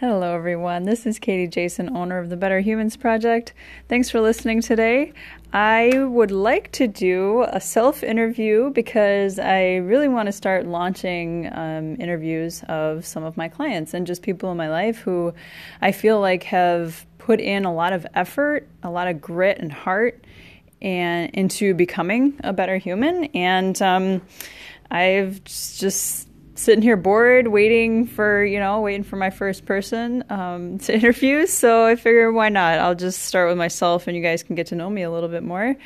Hello, everyone. This is Katie Jason, owner of the Better Humans Project. Thanks for listening today. I would like to do a self interview because I really want to start launching um, interviews of some of my clients and just people in my life who I feel like have put in a lot of effort, a lot of grit and heart, and into becoming a better human. And um, I've just sitting here bored, waiting for you know, waiting for my first person um, to interview. So I figure why not? I'll just start with myself, and you guys can get to know me a little bit more.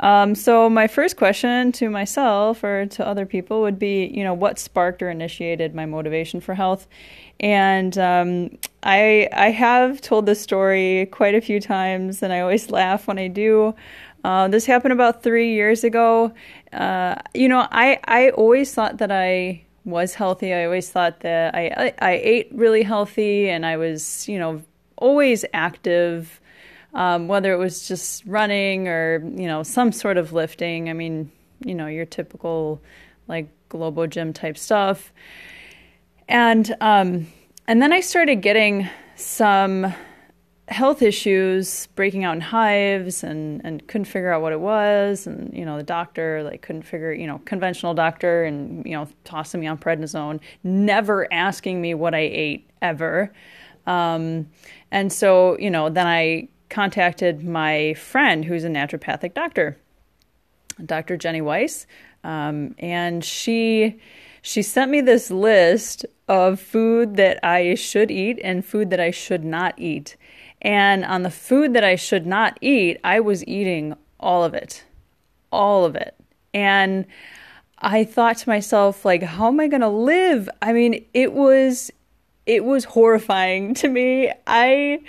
Um, so my first question to myself or to other people would be, you know, what sparked or initiated my motivation for health? And um, I I have told this story quite a few times, and I always laugh when I do. Uh, this happened about three years ago. Uh, you know, I, I always thought that I was healthy. I always thought that I, I, I ate really healthy and I was, you know, always active, um, whether it was just running or, you know, some sort of lifting. I mean, you know, your typical like Globo Gym type stuff. And, um, and then I started getting some health issues breaking out in hives and, and couldn't figure out what it was. And you know the doctor like couldn't figure you know conventional doctor and you know tossing me on prednisone never asking me what i ate ever. Um, and so you know then i contacted my friend who's a naturopathic doctor dr jenny weiss. Um, and she she sent me this list of food that i should eat and food that i should not eat and on the food that I should not eat, I was eating all of it. All of it. And I thought to myself like how am I going to live? I mean, it was it was horrifying to me. I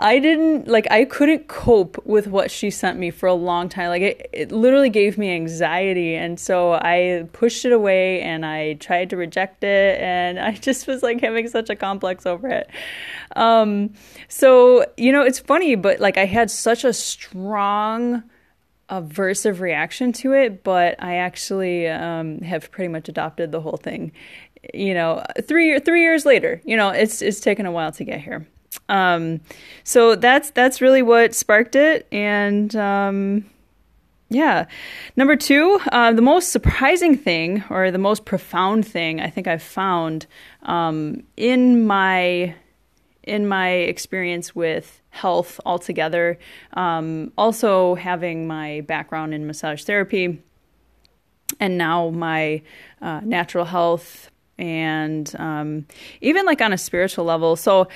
I didn't like I couldn't cope with what she sent me for a long time. Like it, it literally gave me anxiety and so I pushed it away and I tried to reject it and I just was like having such a complex over it. Um so, you know, it's funny but like I had such a strong aversive reaction to it, but I actually um, have pretty much adopted the whole thing. You know, three three years later, you know, it's it's taken a while to get here. Um, so that's that's really what sparked it, and um, yeah. Number two, uh, the most surprising thing, or the most profound thing I think I've found um, in my in my experience with health altogether, um, also having my background in massage therapy, and now my uh, natural health, and um, even like on a spiritual level. So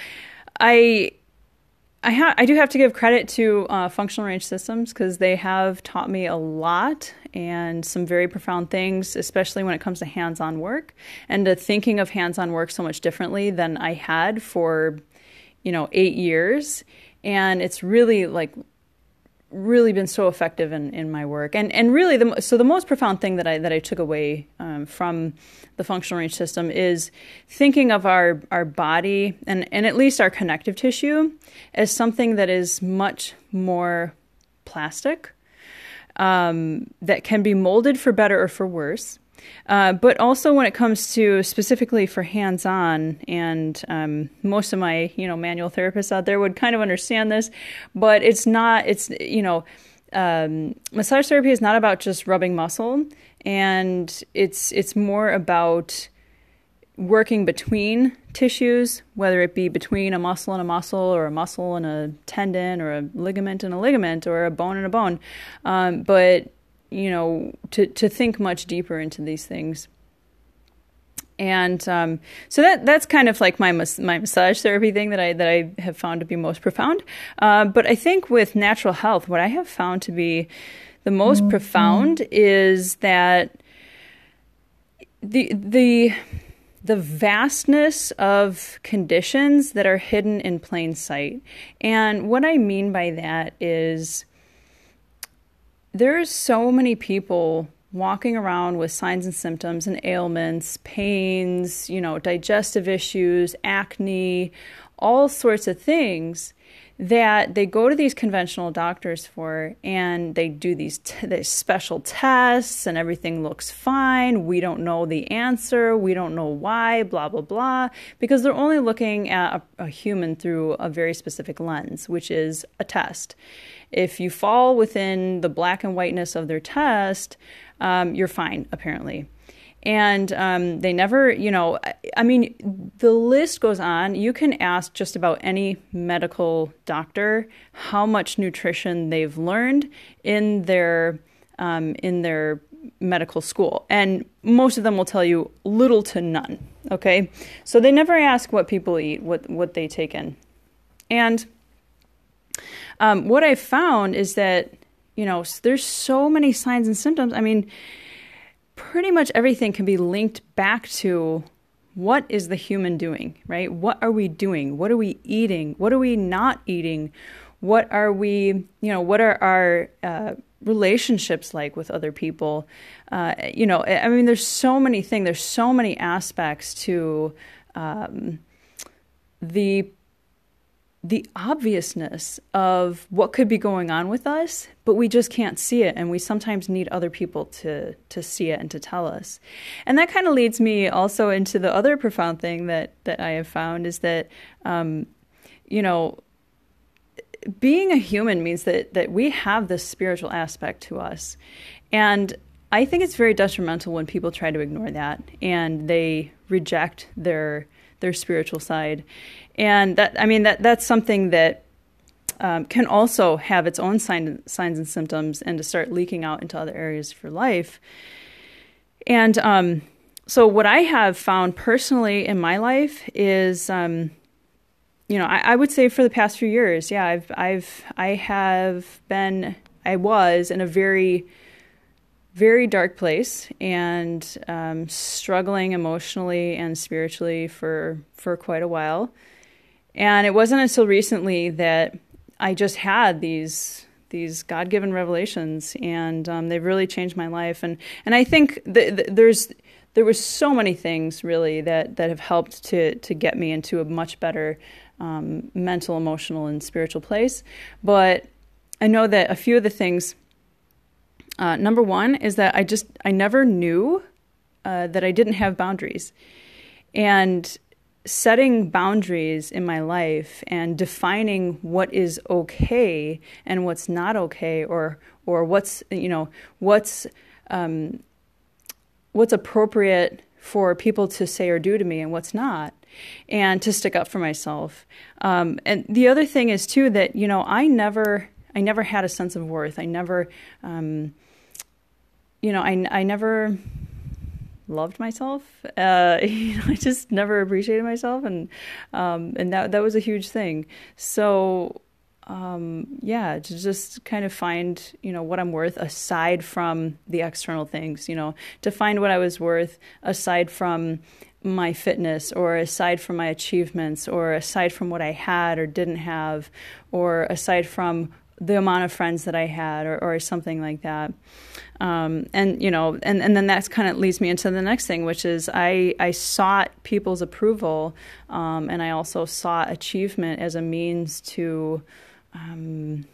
I I ha- I do have to give credit to uh, functional range systems because they have taught me a lot and some very profound things, especially when it comes to hands-on work and to thinking of hands-on work so much differently than I had for, you know, eight years. And it's really like really been so effective in, in my work. And and really the so the most profound thing that I that I took away um, from the functional range system is thinking of our our body and and at least our connective tissue as something that is much more plastic um, that can be molded for better or for worse uh, but also when it comes to specifically for hands-on, and um, most of my you know manual therapists out there would kind of understand this, but it's not. It's you know, um, massage therapy is not about just rubbing muscle, and it's it's more about working between tissues, whether it be between a muscle and a muscle, or a muscle and a tendon, or a ligament and a ligament, or a bone and a bone. Um, but you know, to, to think much deeper into these things. And um, so that that's kind of like my mas- my massage therapy thing that I that I have found to be most profound. Uh, but I think with natural health, what I have found to be the most mm-hmm. profound is that the the the vastness of conditions that are hidden in plain sight. And what I mean by that is there's so many people walking around with signs and symptoms and ailments, pains, you know, digestive issues, acne, all sorts of things that they go to these conventional doctors for and they do these, t- these special tests and everything looks fine. We don't know the answer. We don't know why, blah, blah, blah, because they're only looking at a, a human through a very specific lens, which is a test. If you fall within the black and whiteness of their test, um, you're fine, apparently and um, they never you know i mean the list goes on. You can ask just about any medical doctor how much nutrition they've learned in their um, in their medical school. And most of them will tell you little to none okay? So they never ask what people eat what what they take in. And um, what i found is that you know there's so many signs and symptoms. I mean pretty much everything can be linked back to what is the human doing, right? What are we doing? What are we eating? What are we not eating? What are we, you know, what are our uh, relationships like with other people? Uh, you know, I mean, there's so many things, there's so many aspects to um, the the obviousness of what could be going on with us, but we just can't see it, and we sometimes need other people to to see it and to tell us. And that kind of leads me also into the other profound thing that that I have found is that, um, you know, being a human means that that we have this spiritual aspect to us, and I think it's very detrimental when people try to ignore that and they reject their their spiritual side and that I mean that that's something that um, can also have its own sign, signs and symptoms, and to start leaking out into other areas for life. And um, so, what I have found personally in my life is, um, you know, I, I, would say for the past few years, yeah, I've, I've, I have been, I was in a very very dark place and um, struggling emotionally and spiritually for for quite a while. And it wasn't until recently that I just had these these God given revelations, and um, they've really changed my life. And and I think th- th- there's there was so many things really that that have helped to to get me into a much better um, mental, emotional, and spiritual place. But I know that a few of the things. Uh, number one is that I just I never knew uh, that I didn't have boundaries, and setting boundaries in my life and defining what is okay and what's not okay or or what's you know what's um, what's appropriate for people to say or do to me and what's not and to stick up for myself. Um, and the other thing is too that you know i never i never had a sense of worth. I never um, you know i, I never loved myself. Uh, you know, I just never appreciated myself, and um, and that that was a huge thing. So um, yeah, to just kind of find you know what I'm worth aside from the external things. You know, to find what I was worth aside from my fitness or aside from my achievements or aside from what I had or didn't have or aside from the amount of friends that I had or, or something like that. Um, and you know, and, and then that kind of leads me into the next thing, which is I I sought people's approval, um, and I also sought achievement as a means to. Um,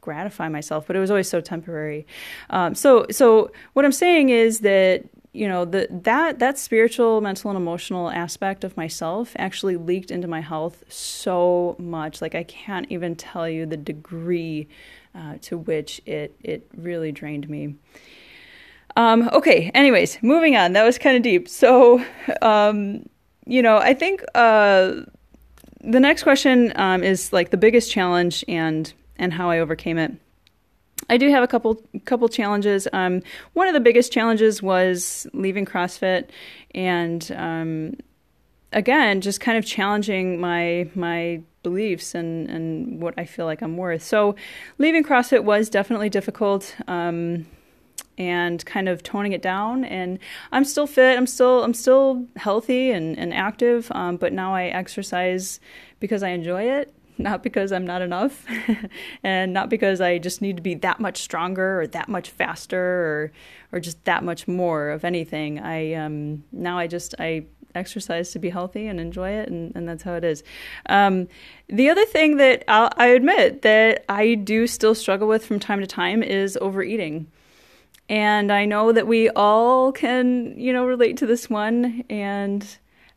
gratify myself, but it was always so temporary. Um, so, so what I'm saying is that you know the that that spiritual mental and emotional aspect of myself actually leaked into my health so much. Like i can't even tell you the degree uh, to which it it really drained me. Um, okay anyways moving on. That was kind of deep. So um, you know i think uh, the next question um, is like the biggest challenge and and how i overcame it I do have a couple couple challenges. Um, one of the biggest challenges was leaving CrossFit, and um, again, just kind of challenging my my beliefs and and what I feel like I'm worth. So, leaving CrossFit was definitely difficult. Um, and kind of toning it down and i'm still fit i'm still i'm still healthy and, and active um, but now i exercise because i enjoy it not because I'm not enough, and not because I just need to be that much stronger or that much faster or or just that much more of anything. I um, now I just I exercise to be healthy and enjoy it, and, and that's how it is. Um, the other thing that I'll, I admit that I do still struggle with from time to time is overeating. And I know that we all can, you know, relate to this one. And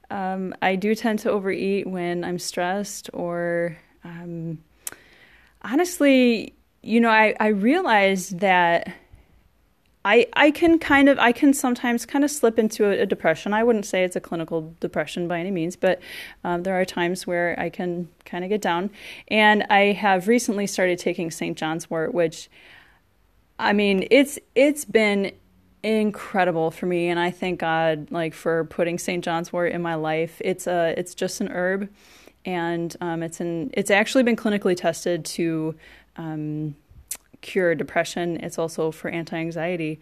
um, I do tend to overeat when I'm stressed or um, honestly, you know, I, I realized that I I can kind of I can sometimes kind of slip into a, a depression. I wouldn't say it's a clinical depression by any means, but um, there are times where I can kind of get down. And I have recently started taking St. John's Wort, which I mean it's it's been incredible for me and I thank God like for putting St. John's wort in my life. It's a it's just an herb and um, it's an it's actually been clinically tested to um, cure depression. It's also for anti-anxiety,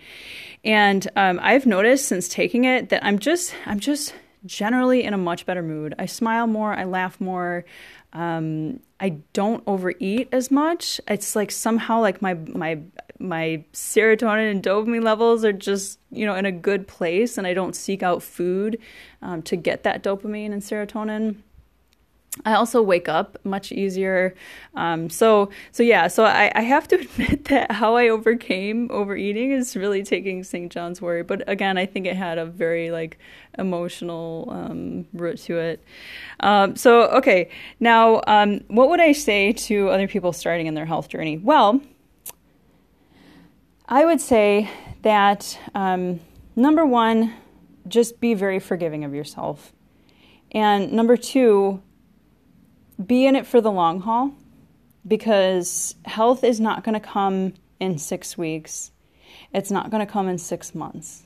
and um, I've noticed since taking it that I'm just I'm just generally in a much better mood. I smile more, I laugh more. Um, I don't overeat as much. It's like somehow like my my my serotonin and dopamine levels are just you know in a good place, and I don't seek out food um, to get that dopamine and serotonin. I also wake up much easier. Um, so so yeah, so I, I have to admit that how I overcame overeating is really taking St. John's Wort. But again, I think it had a very like emotional um, root to it. Um, so okay, now um, what would I say to other people starting in their health journey? Well, I would say that um, number one, just be very forgiving of yourself, and number two be in it for the long haul because health is not going to come in six weeks. It's not going to come in six months.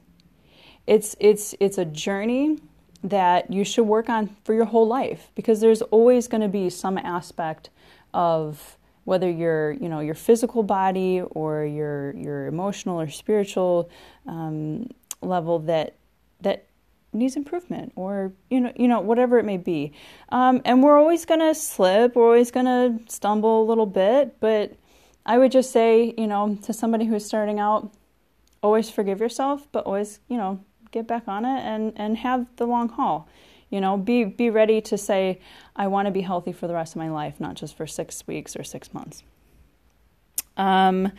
It's it's it's a journey that you should work on for your whole life because there's always going to be some aspect of whether your you know your physical body or your your emotional or spiritual um, level that that needs improvement or you know you know whatever it may be. Um, and we're always going to slip we're always going to stumble a little bit but i would just say you know to somebody who's starting out always forgive yourself but always you know get back on it and and have the long haul. You know be be ready to say i want to be healthy for the rest of my life not just for six weeks or six months. Um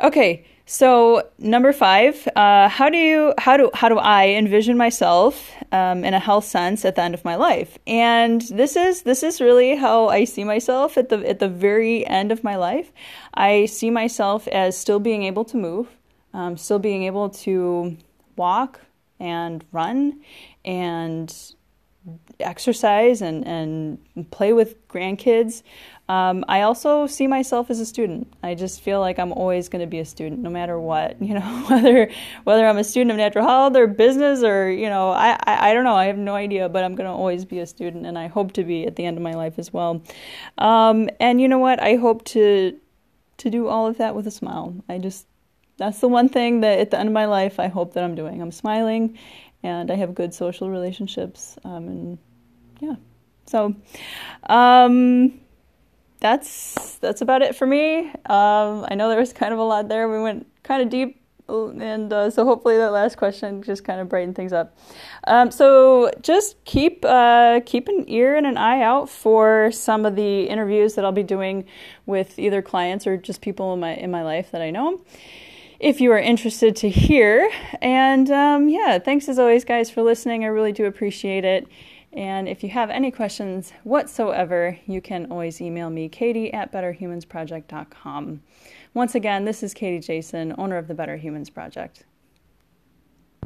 okay so number five, uh, how do you how do how do I envision myself um, in a health sense at the end of my life? And this is this is really how I see myself at the at the very end of my life. I see myself as still being able to move, um, still being able to walk and run and exercise and, and play with grandkids. Um, I also see myself as a student. I just feel like I'm always going to be a student, no matter what. You know, whether whether I'm a student of natural health or business or you know, I, I, I don't know. I have no idea, but I'm going to always be a student, and I hope to be at the end of my life as well. Um, and you know what? I hope to to do all of that with a smile. I just that's the one thing that at the end of my life I hope that I'm doing. I'm smiling and I have good social relationships. Um, and yeah, so um, that's that's about it for me. Um, I know there was kind of a lot there. We went kind of deep, and uh, so hopefully that last question just kind of brightened things up. Um, so just keep uh, keep an ear and an eye out for some of the interviews that I'll be doing with either clients or just people in my in my life that I know if you are interested to hear. And um, yeah, thanks as always, guys, for listening. I really do appreciate it. And if you have any questions whatsoever, you can always email me, katie at betterhumansproject.com. Once again, this is Katie Jason, owner of the Better Humans Project.